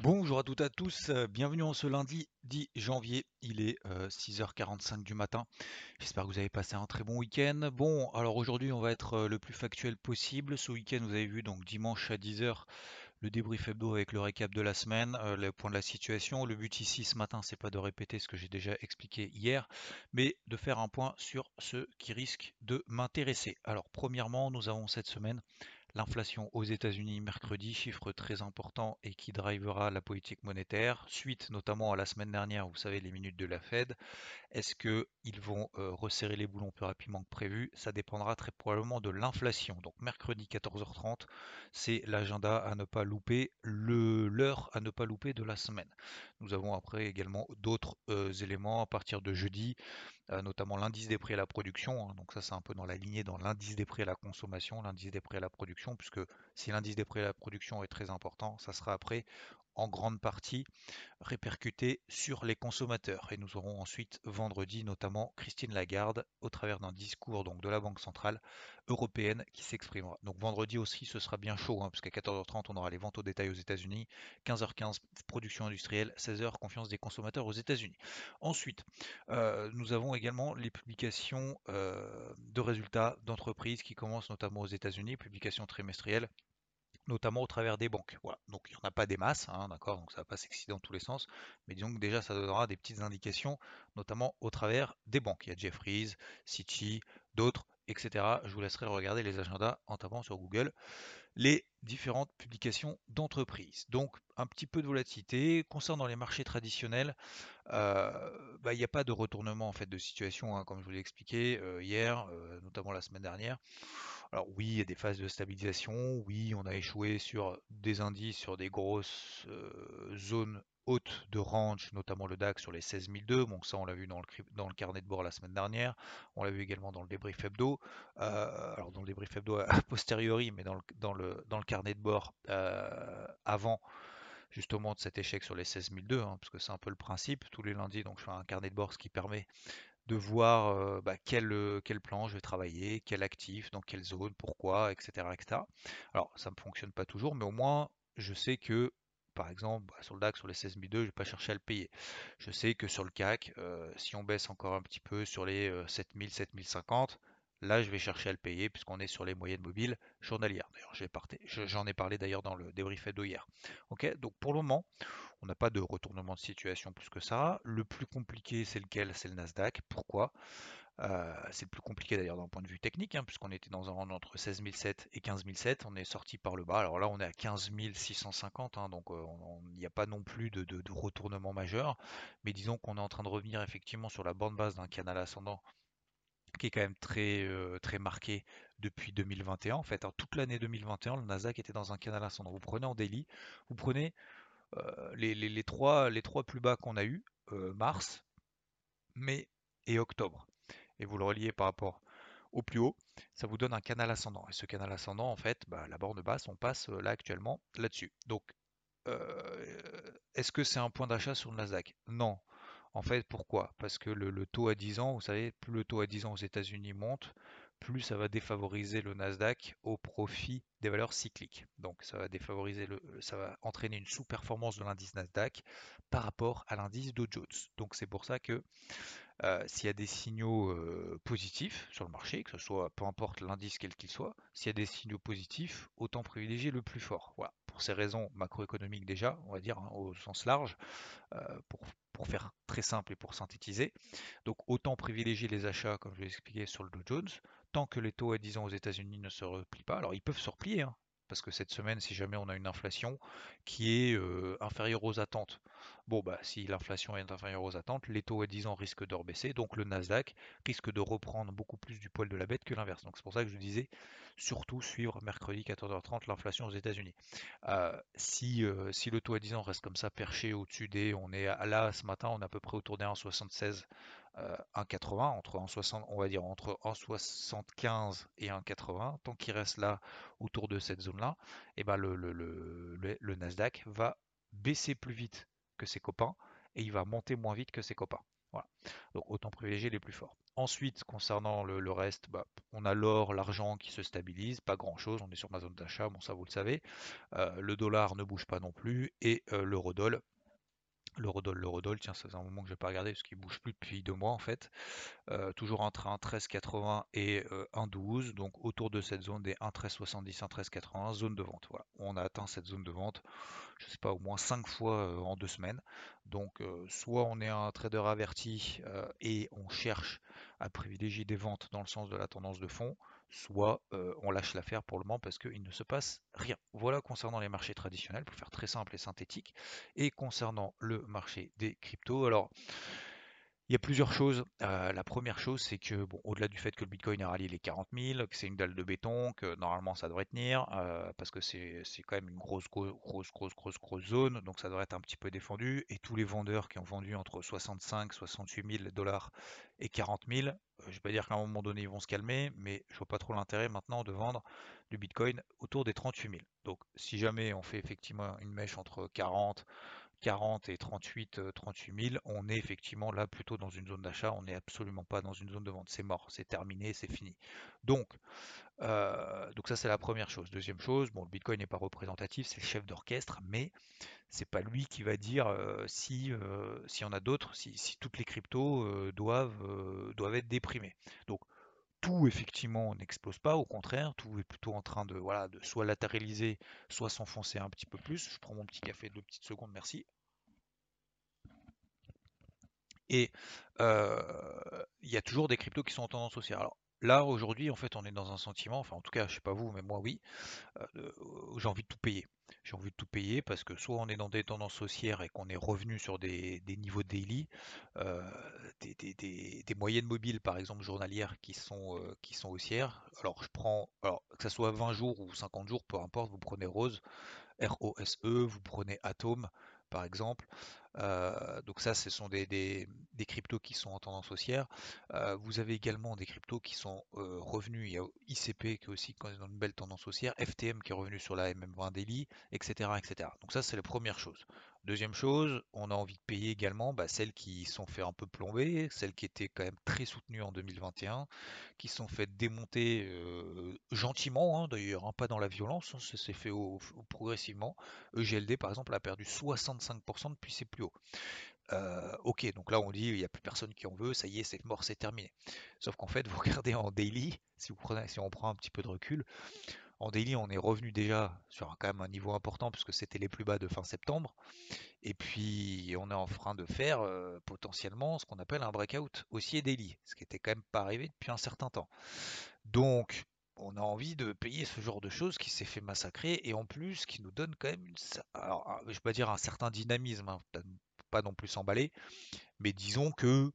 Bonjour à toutes et à tous, euh, bienvenue en ce lundi 10 janvier, il est euh, 6h45 du matin. J'espère que vous avez passé un très bon week-end. Bon, alors aujourd'hui on va être euh, le plus factuel possible. Ce week-end vous avez vu donc dimanche à 10h le débrief hebdo avec le récap de la semaine, euh, le point de la situation. Le but ici ce matin, c'est pas de répéter ce que j'ai déjà expliqué hier, mais de faire un point sur ce qui risque de m'intéresser. Alors premièrement, nous avons cette semaine L'inflation aux États-Unis mercredi, chiffre très important et qui drivera la politique monétaire, suite notamment à la semaine dernière, vous savez, les minutes de la Fed. Est-ce qu'ils vont resserrer les boulons plus rapidement que prévu? Ça dépendra très probablement de l'inflation. Donc mercredi 14h30, c'est l'agenda à ne pas louper, l'heure à ne pas louper de la semaine. Nous avons après également d'autres éléments à partir de jeudi. Notamment l'indice des prix à la production. Hein. donc ça, c'est un peu dans la lignée dans l'indice des prix à la consommation, l'indice des prix à la production, puisque si l'indice des prix à la production est très important, ça sera après en grande partie répercuté sur les consommateurs. Et nous aurons ensuite vendredi notamment Christine Lagarde au travers d'un discours donc de la Banque centrale européenne qui s'exprimera. Donc vendredi aussi ce sera bien chaud, hein, parce qu'à 14h30 on aura les ventes au détail aux États-Unis, 15h15 production industrielle, 16h confiance des consommateurs aux États-Unis. Ensuite, euh, nous avons également les publications euh, de résultats d'entreprises qui commencent notamment aux États-Unis, publications trimestrielles notamment au travers des banques. Donc il n'y en a pas des masses, hein, d'accord, donc ça va pas s'exciter dans tous les sens, mais disons que déjà ça donnera des petites indications, notamment au travers des banques. Il y a Jeffries, Citi, d'autres, etc. Je vous laisserai regarder les agendas en tapant sur Google les différentes publications d'entreprises. Donc un petit peu de volatilité. Concernant les marchés traditionnels, euh, bah, il n'y a pas de retournement en fait de situation, hein, comme je vous l'ai expliqué euh, hier, euh, notamment la semaine dernière. Alors oui, il y a des phases de stabilisation, oui, on a échoué sur des indices, sur des grosses zones hautes de range, notamment le DAX sur les 16002. Bon, ça, on l'a vu dans le, dans le, carnet de bord la semaine dernière. On l'a vu également dans le débrief hebdo. alors, dans le débrief hebdo a posteriori, mais dans le, dans le, dans le carnet de bord avant justement de cet échec sur les 16002, hein, parce que c'est un peu le principe. Tous les lundis, donc je fais un carnet de bord, ce qui permet de voir bah, quel, quel, plan je vais travailler, quel actif, dans quelle zone, pourquoi, etc. etc. Alors ça ne fonctionne pas toujours, mais au moins je sais que par exemple, bah, sur le DAX, sur les 16002, je ne vais pas chercher à le payer. Je sais que sur le CAC, si on baisse encore un petit peu sur les 7000, 7050, là je vais chercher à le payer puisqu'on est sur les moyennes mobiles journalières. D'ailleurs, j'en ai parlé d'ailleurs dans le débrief hier. Ok, donc pour le moment, on n'a pas de retournement de situation plus que ça. Le plus compliqué, c'est lequel? C'est le Nasdaq. Pourquoi? Euh, c'est plus compliqué d'ailleurs d'un point de vue technique, hein, puisqu'on était dans un rang entre 16 007 et 15 007. On est sorti par le bas. Alors là, on est à 15 650, hein, donc euh, il n'y a pas non plus de, retournement majeur. Mais disons qu'on est en train de revenir effectivement sur la bande basse d'un canal ascendant qui est quand même très, euh, très marqué depuis 2021. En fait, toute l'année 2021, le Nasdaq était dans un canal ascendant. Vous prenez en daily, vous prenez euh, les, trois, les trois plus bas qu'on a eu, mars, mai et octobre, et vous le reliez par rapport au plus haut, ça vous donne un canal ascendant. Et ce canal ascendant, en fait, bah, la borne basse, on passe euh, là actuellement là-dessus. Donc, est-ce que c'est un point d'achat sur le Nasdaq? Non. En fait, pourquoi? Parce que le, le, taux à 10 ans, vous savez, plus le taux à 10 ans aux États-Unis monte, plus ça va défavoriser le Nasdaq au profit des valeurs cycliques. Donc ça va défavoriser le, ça va entraîner une sous-performance de l'indice Nasdaq par rapport à l'indice Dow Jones. Donc c'est pour ça que euh, s'il y a des signaux euh, positifs sur le marché, que ce soit peu importe l'indice quel qu'il soit, s'il y a des signaux positifs, autant privilégier le plus fort. Voilà. Pour ces raisons macroéconomiques déjà, on va dire hein, au sens large, euh, pour, faire très simple et pour synthétiser. Donc autant privilégier les achats, comme je l'ai expliqué, sur le Dow Jones, tant que les taux à 10 ans aux États-Unis ne se replient pas. Alors ils peuvent se replier, hein, parce que cette semaine, si jamais on a une inflation qui est euh, inférieure aux attentes, Bon, bah, si l'inflation est inférieure aux attentes, les taux à 10 ans risquent de rebaisser, donc le Nasdaq risque de reprendre beaucoup plus du poil de la bête que l'inverse. Donc c'est pour ça que je disais surtout suivre mercredi 14h30 l'inflation aux États-Unis. Euh, si, euh, si le taux à 10 ans reste comme ça perché au-dessus des, on est à, là ce matin, on est à peu près autour des 1,76 1,80 entre 1,60 on va dire entre 1,75 et 1,80 tant qu'il reste là autour de cette zone là eh ben le, le, Nasdaq va baisser plus vite que ses copains et il va monter moins vite que ses copains voilà. Donc autant privilégier les plus forts. Ensuite, concernant le, reste, bah, on a l'or, l'argent qui se stabilise, pas grand chose, on est sur ma zone d'achat, bon ça vous le savez. Euh, le dollar ne bouge pas non plus, et euh, l'eurodoll L'eurodoll, l'eurodoll, tiens, ça fait un moment que je n'ai pas regardé parce qu'il bouge plus depuis deux mois en fait. Euh, toujours entre 1,1380 et 1,12, euh, donc autour de cette zone des 1,1370, 1,1380, zone de vente. Voilà, on a atteint cette zone de vente, je ne sais pas, au moins cinq fois euh, en deux semaines. Donc soit on est un trader averti et on cherche à privilégier des ventes dans le sens de la tendance de fond, soit on lâche l'affaire pour le moment parce qu'il ne se passe rien. Voilà concernant les marchés traditionnels, pour faire très simple et synthétique. Et concernant le marché des cryptos, alors il y a plusieurs choses. Euh, la première chose, c'est que, bon, au-delà du fait que le Bitcoin a rallié les 40 000, que c'est une dalle de béton, que normalement ça devrait tenir, euh, parce que c'est quand même une grosse, grosse, grosse, grosse, grosse zone, donc ça devrait être un petit peu défendu. Et tous les vendeurs qui ont vendu entre 65, 68 000 dollars et 40 000, euh, je vais pas dire qu'à un moment donné ils vont se calmer, mais je vois pas trop l'intérêt maintenant de vendre du Bitcoin autour des 38 000. Donc si jamais on fait effectivement une mèche entre 40 40 et 38, 38 000, on est effectivement là plutôt dans une zone d'achat, on n'est absolument pas dans une zone de vente, c'est mort, c'est terminé, c'est fini. Donc, euh, donc ça c'est la première chose. Deuxième chose, bon le Bitcoin n'est pas représentatif, c'est le chef d'orchestre, mais c'est pas lui qui va dire euh, si euh, s'il y en a d'autres, si, si, toutes les cryptos doivent, doivent être déprimées. Donc tout effectivement n'explose pas, au contraire, tout est plutôt en train de, voilà, de soit latéraliser, soit s'enfoncer un petit peu plus. Je prends mon petit café deux petites secondes, merci. Et euh, il y a toujours des cryptos qui sont en tendance haussière. Alors là aujourd'hui en fait on est dans un sentiment, enfin en tout cas je sais pas vous, mais moi oui, euh, j'ai envie de tout payer j'ai envie de tout payer parce que soit on est dans des tendances haussières et qu'on est revenu sur des, niveaux daily, euh, des, moyennes mobiles par exemple journalières qui sont, euh, haussières. Alors je prends, alors que ce soit 20 jours ou 50 jours, peu importe, vous prenez Rose, R-O-S-E, vous prenez Atom par exemple. Euh, donc ça, ce sont des, cryptos qui sont en tendance haussière. Euh, vous avez également des cryptos qui sont euh, revenus. Il y a ICP qui est aussi dans une belle tendance haussière, FTM qui est revenu sur la MM20 Daily, etc., etc. Donc ça, c'est la première chose. Deuxième chose, on a envie de payer également bah, celles qui sont fait un peu plomber, celles qui étaient quand même très soutenues en 2021, qui sont faites démonter gentiment, hein, d'ailleurs, hein, pas dans la violence, hein, ça s'est fait progressivement. EGLD par exemple a perdu 65% depuis ses plus hauts. Euh, ok, donc là on dit il n'y a plus personne qui en veut, ça y est, c'est mort, c'est terminé. Sauf qu'en fait, vous regardez en daily, si on prend un petit peu de recul, en daily, on est revenu déjà sur quand même un niveau important puisque c'était les plus bas de fin septembre. Et puis, on est en train de faire euh, potentiellement ce qu'on appelle un breakout haussier daily, ce qui était quand même pas arrivé depuis un certain temps. Donc, on a envie de payer ce genre de choses qui s'est fait massacrer et en plus qui nous donne quand même, une, alors, je vais pas dire un certain dynamisme, hein, pas non plus s'emballer, mais disons que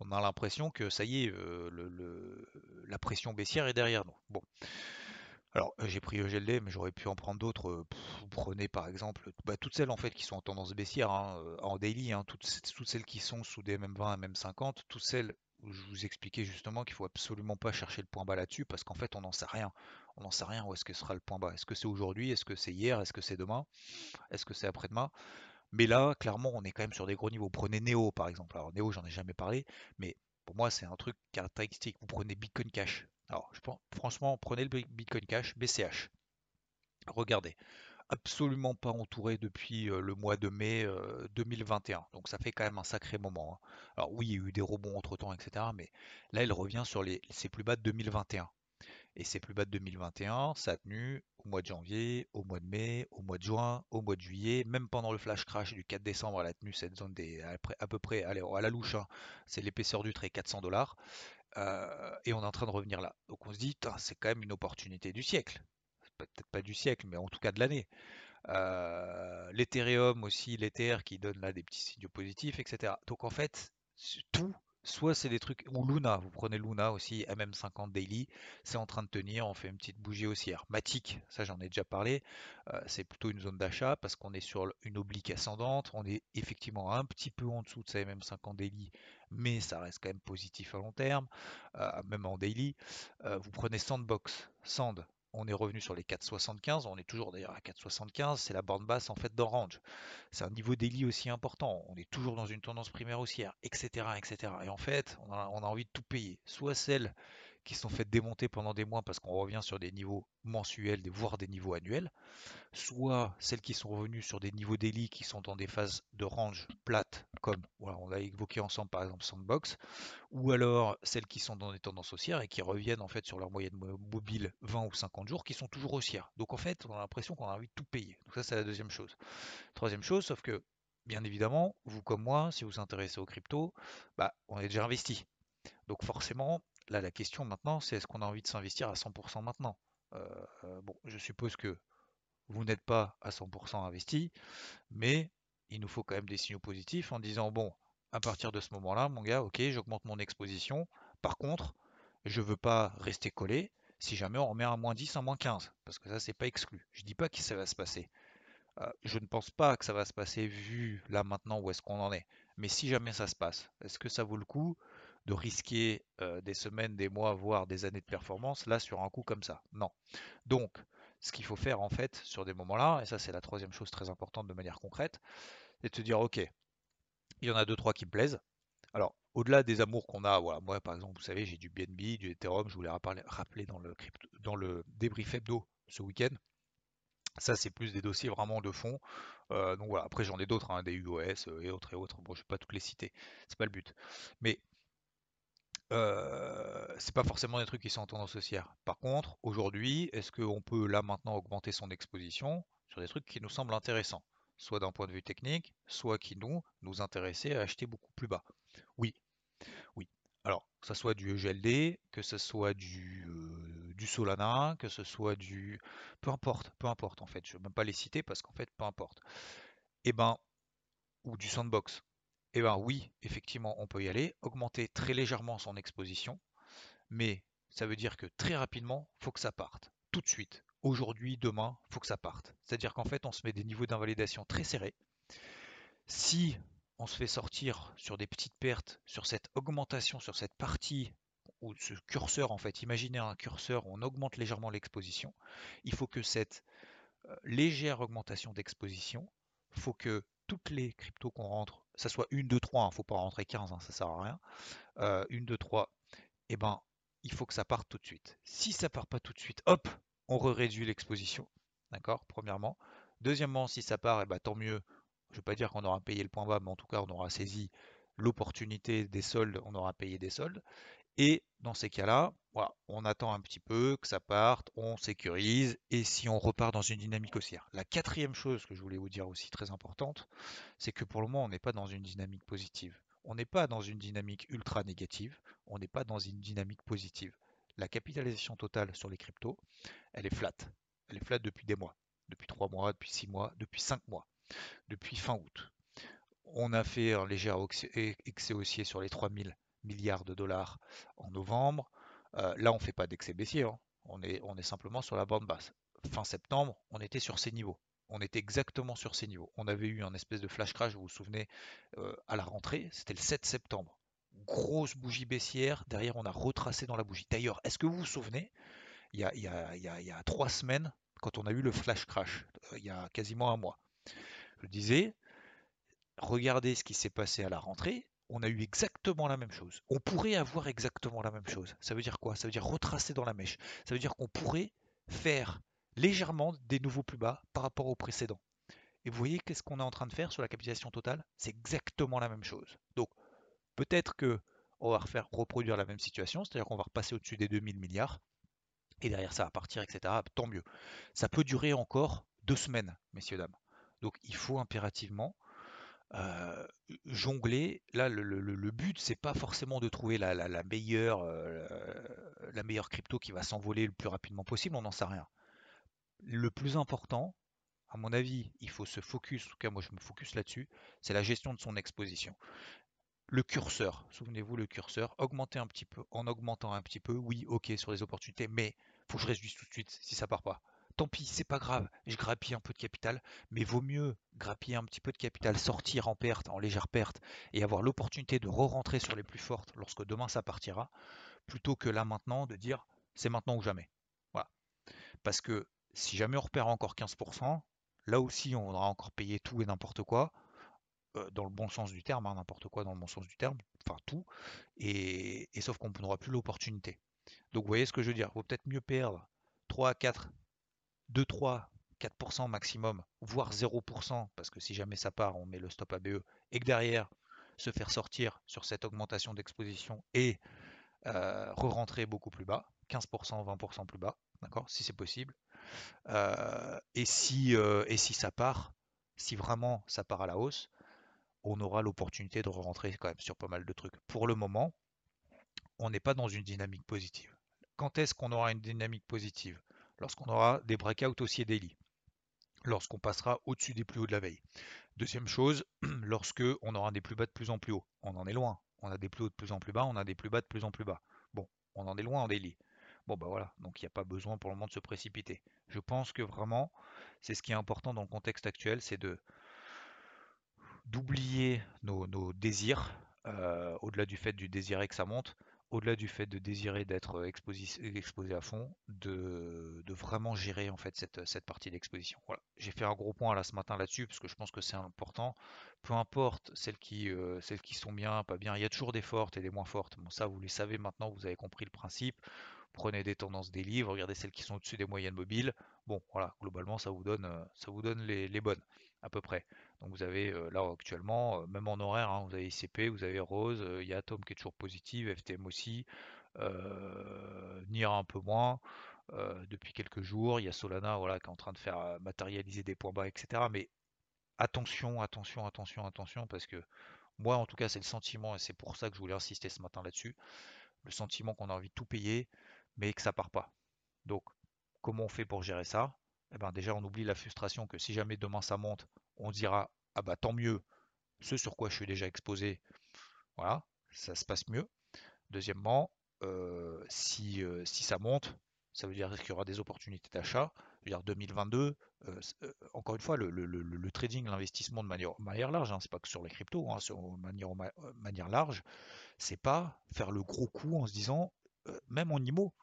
on a l'impression que ça y est, euh, la pression baissière est derrière nous. Bon. Alors, j'ai pris EGLD, mais j'aurais pu en prendre d'autres. Prenez par exemple bah, toutes celles en fait qui sont en tendance baissière hein, en daily, hein, toutes, celles qui sont sous des MM20, MM50, toutes celles où je vous expliquais justement qu'il faut absolument pas chercher le point bas là-dessus parce qu'en fait on n'en sait rien. On n'en sait rien où est-ce que sera le point bas. Est-ce que c'est aujourd'hui? Est-ce que c'est hier? Est-ce que c'est demain? Est-ce que c'est après-demain? Mais là, clairement, on est quand même sur des gros niveaux. Prenez Neo par exemple. Alors Neo, j'en ai jamais parlé, mais pour moi, c'est un truc caractéristique. Vous prenez Bitcoin Cash. Alors, je pense, franchement, prenez le Bitcoin Cash, BCH. Regardez, absolument pas entouré depuis euh, le mois de mai 2021. Euh, Donc ça fait quand même un sacré moment. Hein. Alors oui, il y a eu des rebonds entre temps, etc. Mais là, il revient sur les, ses plus bas de 2021. Et ses plus bas de 2021, ça a tenu au mois de janvier, au mois de mai, au mois de juin, au mois de juillet, même pendant le flash crash du 4 décembre, elle a tenu cette zone des à peu près, allez, à la louche, hein, c'est l'épaisseur du trait 400 dollars. Euh, et on est en train de revenir là. Donc on se dit, c'est quand même une opportunité du siècle. Peut-être pas du siècle, mais en tout cas de l'année. L'Ethereum aussi, l'Ether qui donne là des petits signaux positifs, etc. Donc en fait, tout Soit c'est des trucs, ou Luna, vous prenez Luna aussi, MM50 Daily, c'est en train de tenir, on fait une petite bougie haussière. Matic, ça j'en ai déjà parlé, euh, c'est plutôt une zone d'achat parce qu'on est sur une oblique ascendante, on est effectivement un petit peu en dessous de sa MM50 Daily, mais ça reste quand même positif à long terme, euh, même en daily. Euh, vous prenez Sandbox, Sand, on est revenu sur les 4,75, on est toujours d'ailleurs à 4,75, c'est la bande basse en fait d'Orange. C'est un niveau daily aussi important, on est toujours dans une tendance primaire haussière, etc. etc. Et en fait, on a, envie de tout payer. Soit celles qui sont faites démonter pendant des mois parce qu'on revient sur des niveaux mensuels, voire des niveaux annuels, soit celles qui sont revenues sur des niveaux daily qui sont dans des phases de range plates, comme on l'a évoqué ensemble par exemple Sandbox, ou alors celles qui sont dans des tendances haussières et qui reviennent en fait sur leur moyenne mobile 20 ou 50 jours qui sont toujours haussières. Donc en fait, on a l'impression qu'on a envie de tout payer. Donc ça c'est la deuxième chose. Troisième chose, sauf que bien évidemment, vous comme moi, si vous vous intéressez aux crypto, bah, on est déjà investi. Donc forcément, là la question maintenant, c'est est-ce qu'on a envie de s'investir à 100% maintenant? Euh, euh, Bon, je suppose que vous n'êtes pas à 100% investi, mais il nous faut quand même des signaux positifs en disant bon, à partir de ce moment-là, mon gars, ok, j'augmente mon exposition. Par contre, je ne veux pas rester collé si jamais on remet un moins 10, un moins 15, parce que ça, c'est pas exclu. Je ne dis pas que ça va se passer. Euh, je ne pense pas que ça va se passer vu là maintenant où est-ce qu'on en est. Mais si jamais ça se passe, est-ce que ça vaut le coup de risquer euh, des semaines, des mois, voire des années de performance là sur un coup comme ça Non. Donc, ce qu'il faut faire en fait sur des moments-là, et ça c'est la troisième chose très importante de manière concrète, c'est de se dire ok, il y en a deux trois qui me plaisent. Alors au-delà des amours qu'on a, voilà, moi par exemple, vous savez, j'ai du BNB, du Ethereum, je voulais rappeler dans le, dans le débrief hebdo ce week-end. Ça, c'est plus des dossiers vraiment de fond. Euh, donc voilà, après j'en ai d'autres, hein, des UOS euh, et autres et autres. Bon, je ne vais pas toutes les citer, c'est pas le but. Mais euh, c'est pas forcément des trucs qui sont en tendance haussière. Par contre, aujourd'hui, est-ce qu'on peut là maintenant augmenter son exposition sur des trucs qui nous semblent intéressants, soit d'un point de vue technique, soit qui nous nous intéressaient à acheter beaucoup plus bas Oui, oui. Alors, que ce soit du EGLD, que ce soit du, euh, du Solana, que ce soit du... Peu importe, peu importe en fait. Je ne vais même pas les citer parce qu'en fait, peu importe. Eh ben, ou du Sandbox. Eh bien oui, effectivement, on peut y aller, augmenter très légèrement son exposition, mais ça veut dire que très rapidement, il faut que ça parte. Tout de suite, aujourd'hui, demain, il faut que ça parte. C'est-à-dire qu'en fait, on se met des niveaux d'invalidation très serrés. Si on se fait sortir sur des petites pertes, sur cette augmentation, sur cette partie ou ce curseur, en fait, imaginez un curseur, on augmente légèrement l'exposition. Il faut que cette euh, légère augmentation d'exposition, il faut que toutes les cryptos qu'on rentre ça soit une, deux, trois, il ne faut pas rentrer 15, hein, ça sert à rien. Euh, une, deux, trois, et eh ben, il faut que ça parte tout de suite. Si ça part pas tout de suite, hop, on réduit l'exposition. D'accord Premièrement. Deuxièmement, si ça part, et eh ben, tant mieux. Je ne vais pas dire qu'on aura payé le point bas, mais en tout cas, on aura saisi l'opportunité des soldes, on aura payé des soldes. Et dans ces cas-là, on attend un petit peu que ça parte, on sécurise, et si on repart dans une dynamique haussière. La quatrième chose que je voulais vous dire aussi très importante, c'est que pour le moment, on n'est pas dans une dynamique positive. On n'est pas dans une dynamique ultra négative, on n'est pas dans une dynamique positive. La capitalisation totale sur les cryptos, elle est flat. Elle est flat depuis des mois, depuis 3 mois, depuis 6 mois, depuis 5 mois, depuis fin août. On a fait un léger excès haussier sur les 3000 milliards de dollars en novembre. Euh, là, on ne fait pas d'excès baissier, hein. on, est, simplement sur la bande basse. Fin septembre, on était sur ces niveaux. On était exactement sur ces niveaux. On avait eu un espèce de flash crash, vous vous souvenez, euh, à la rentrée, c'était le 7 septembre. Grosse bougie baissière, derrière on a retracé dans la bougie. D'ailleurs, est-ce que vous vous souvenez, il, y a, trois semaines, quand on a eu le flash crash, euh, il y a quasiment un mois, je disais, regardez ce qui s'est passé à la rentrée, on a eu exactement la même chose. On pourrait avoir exactement la même chose. Ça veut dire quoi? Ça veut dire retracer dans la mèche. Ça veut dire qu'on pourrait faire légèrement des nouveaux plus bas par rapport au précédent. Et vous voyez qu'est-ce qu'on est en train de faire sur la capitalisation totale? C'est exactement la même chose. Donc peut-être que on va refaire reproduire la même situation, c'est-à-dire qu'on va repasser au-dessus des 2000 milliards, et derrière ça va partir, etc. Tant mieux. Ça peut durer encore deux semaines, messieurs, dames. Donc il faut impérativement euh, jongler. Là, le, but, c'est pas forcément de trouver la, la, meilleure, euh, la meilleure crypto qui va s'envoler le plus rapidement possible, on n'en sait rien. Le plus important, à mon avis, il faut se focus, en tout cas moi je me focus là-dessus, c'est la gestion de son exposition. Le curseur, souvenez-vous le curseur, augmenter un petit peu, en augmentant un petit peu, oui, ok, sur les opportunités, mais faut que je réduise tout de suite si ça part pas. Tant pis, c'est pas grave, je grappille un peu de capital, mais vaut mieux grappiller un petit peu de capital, sortir en perte, en légère perte, et avoir l'opportunité de re-rentrer sur les plus fortes lorsque demain ça partira, plutôt que là maintenant de dire c'est maintenant ou jamais. Voilà. Parce que si jamais on repère encore 15%, là aussi on aura encore payé tout et n'importe quoi, euh, dans le bon sens du terme, hein, n'importe quoi dans le bon sens du terme, enfin tout, et, sauf qu'on n'aura plus l'opportunité. Donc vous voyez ce que je veux dire, il vaut peut-être mieux perdre 3 à 4, 2, 3, 4% maximum, voire 0%, parce que si jamais ça part, on met le stop ABE, et que derrière, se faire sortir sur cette augmentation d'exposition et euh, re-rentrer beaucoup plus bas, 15%, 20% plus bas, d'accord, si c'est possible. Euh, et, si, euh, et si ça part, si vraiment ça part à la hausse, on aura l'opportunité de re-rentrer quand même sur pas mal de trucs. Pour le moment, on n'est pas dans une dynamique positive. Quand est-ce qu'on aura une dynamique positive? Lorsqu'on aura des breakouts aussi daily, lorsqu'on passera au-dessus des plus hauts de la veille. Deuxième chose, lorsque on aura des plus bas de plus en plus haut. On en est loin on a des plus hauts de plus en plus bas, on a des plus bas de plus en plus bas. Bon, on en est loin en daily. Bon bah voilà, donc il n'y a pas besoin pour le moment de se précipiter. Je pense que vraiment, c'est ce qui est important dans le contexte actuel, c'est de d'oublier nos, désirs, euh, au-delà du fait du désirer que ça monte, au-delà du fait de désirer d'être exposé, à fond, de, vraiment gérer en fait cette, partie d'exposition. Voilà. J'ai fait un gros point là ce matin là-dessus parce que je pense que c'est important. Peu importe celles qui, euh, celles qui sont bien, pas bien, il y a toujours des fortes et des moins fortes. Bon ça vous les savez maintenant, vous avez compris le principe. Prenez des tendances des livres, regardez celles qui sont au-dessus des moyennes mobiles. Bon voilà, globalement ça vous donne, euh, ça vous donne les bonnes à peu près. Donc vous avez là actuellement, même en horaire, hein, vous avez ICP, vous avez Rose, il y a Atom qui est toujours positive, FTM aussi, NIR un peu moins. depuis quelques jours, il y a Solana qui est en train de faire matérialiser des points bas, etc. Mais attention, attention, attention, attention, parce que moi en tout cas c'est le sentiment, et c'est pour ça que je voulais insister ce matin là-dessus, le sentiment qu'on a envie de tout payer, mais que ça part pas. Donc comment on fait pour gérer ça? Eh ben déjà on oublie la frustration que si jamais demain ça monte, on dira ah bah tant mieux, ce sur quoi je suis déjà exposé, voilà, ça se passe mieux. Deuxièmement, euh, si, euh, si ça monte, ça veut dire qu'il y aura des opportunités d'achat. Dire 2022, euh, encore une fois, le, trading, l'investissement de manière, manière large, hein, c'est pas que sur les cryptos, hein, manière, manière large, c'est pas faire le gros coup en se disant, même en IMO,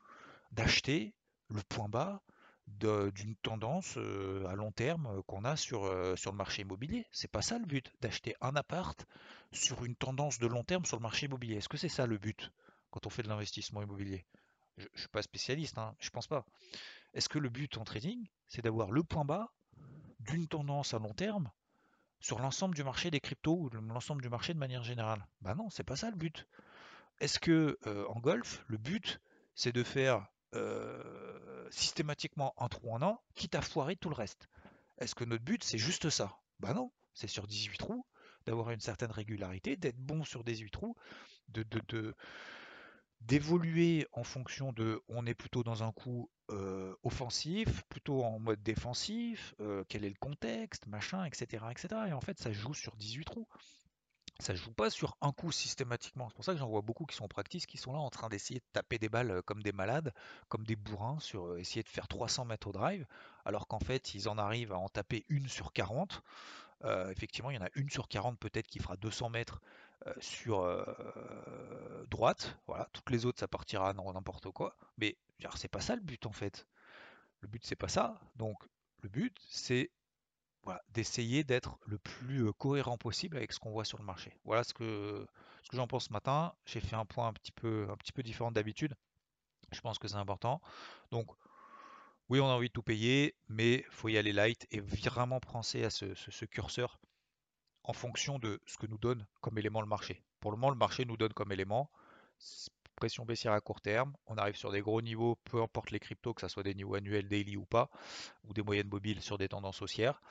d'acheter le point bas, d'une tendance à long terme qu'on a sur, sur le marché immobilier. C'est pas ça le but, d'acheter un appart sur une tendance de long terme sur le marché immobilier. Est-ce que c'est ça le but quand on fait de l'investissement immobilier? Je ne suis pas spécialiste, hein, je pense pas. Est-ce que le but en trading, c'est d'avoir le point bas d'une tendance à long terme sur l'ensemble du marché des cryptos ou l'ensemble du marché de manière générale? Ben non, c'est pas ça le but. Est-ce que en golf, le but c'est de faire euh, systématiquement un trou en an, quitte à foirer tout le reste. Est-ce que notre but c'est juste ça? Ben non, c'est sur 18 trous, d'avoir une certaine régularité, d'être bon sur 18 trous, de, d'évoluer en fonction de on est plutôt dans un coup euh, offensif, plutôt en mode défensif, euh, quel est le contexte, machin, etc., etc. Et en fait, ça joue sur 18 trous ça joue pas sur un coup systématiquement. C'est pour ça que j'en vois beaucoup qui sont en practice, qui sont là en train d'essayer de taper des balles euh, comme des malades, comme des bourrins, sur euh, essayer de faire 300 mètres au drive, alors qu'en fait ils en arrivent à en taper une sur 40. Euh, effectivement, il y en a une sur 40 peut-être qui fera 200 mètres sur droite. Voilà, toutes les autres ça partira dans n'importe quoi. Mais c'est pas ça le but en fait. Le but c'est pas ça. Donc le but c'est d'essayer d'être le plus cohérent possible avec ce qu'on voit sur le marché. Voilà ce que, ce que j'en pense ce matin. J'ai fait un point un petit peu, un petit peu différent d'habitude. Je pense que c'est important. Donc, oui, on a envie de tout payer, mais faut y aller light et vraiment penser à ce, curseur en fonction de ce que nous donne comme élément le marché. Pour le moment, le marché nous donne comme élément pression baissière à court terme. On arrive sur des gros niveaux, peu importe les cryptos, que ce soit des niveaux annuels, daily ou pas, ou des moyennes mobiles sur des tendances haussières.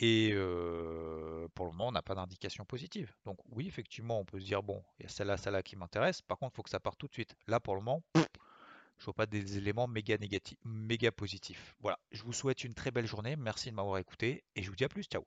Et euh, pour le moment, on n'a pas d'indication positive. Donc oui, effectivement, on peut se dire, bon, il y a celle-là, celle-là qui m'intéresse. Par contre, il faut que ça parte tout de suite. Là, pour le moment, Je vois pas des éléments méga négatifs, méga positifs. Voilà, je vous souhaite une très belle journée. Merci de m'avoir écouté et je vous dis à plus. Ciao.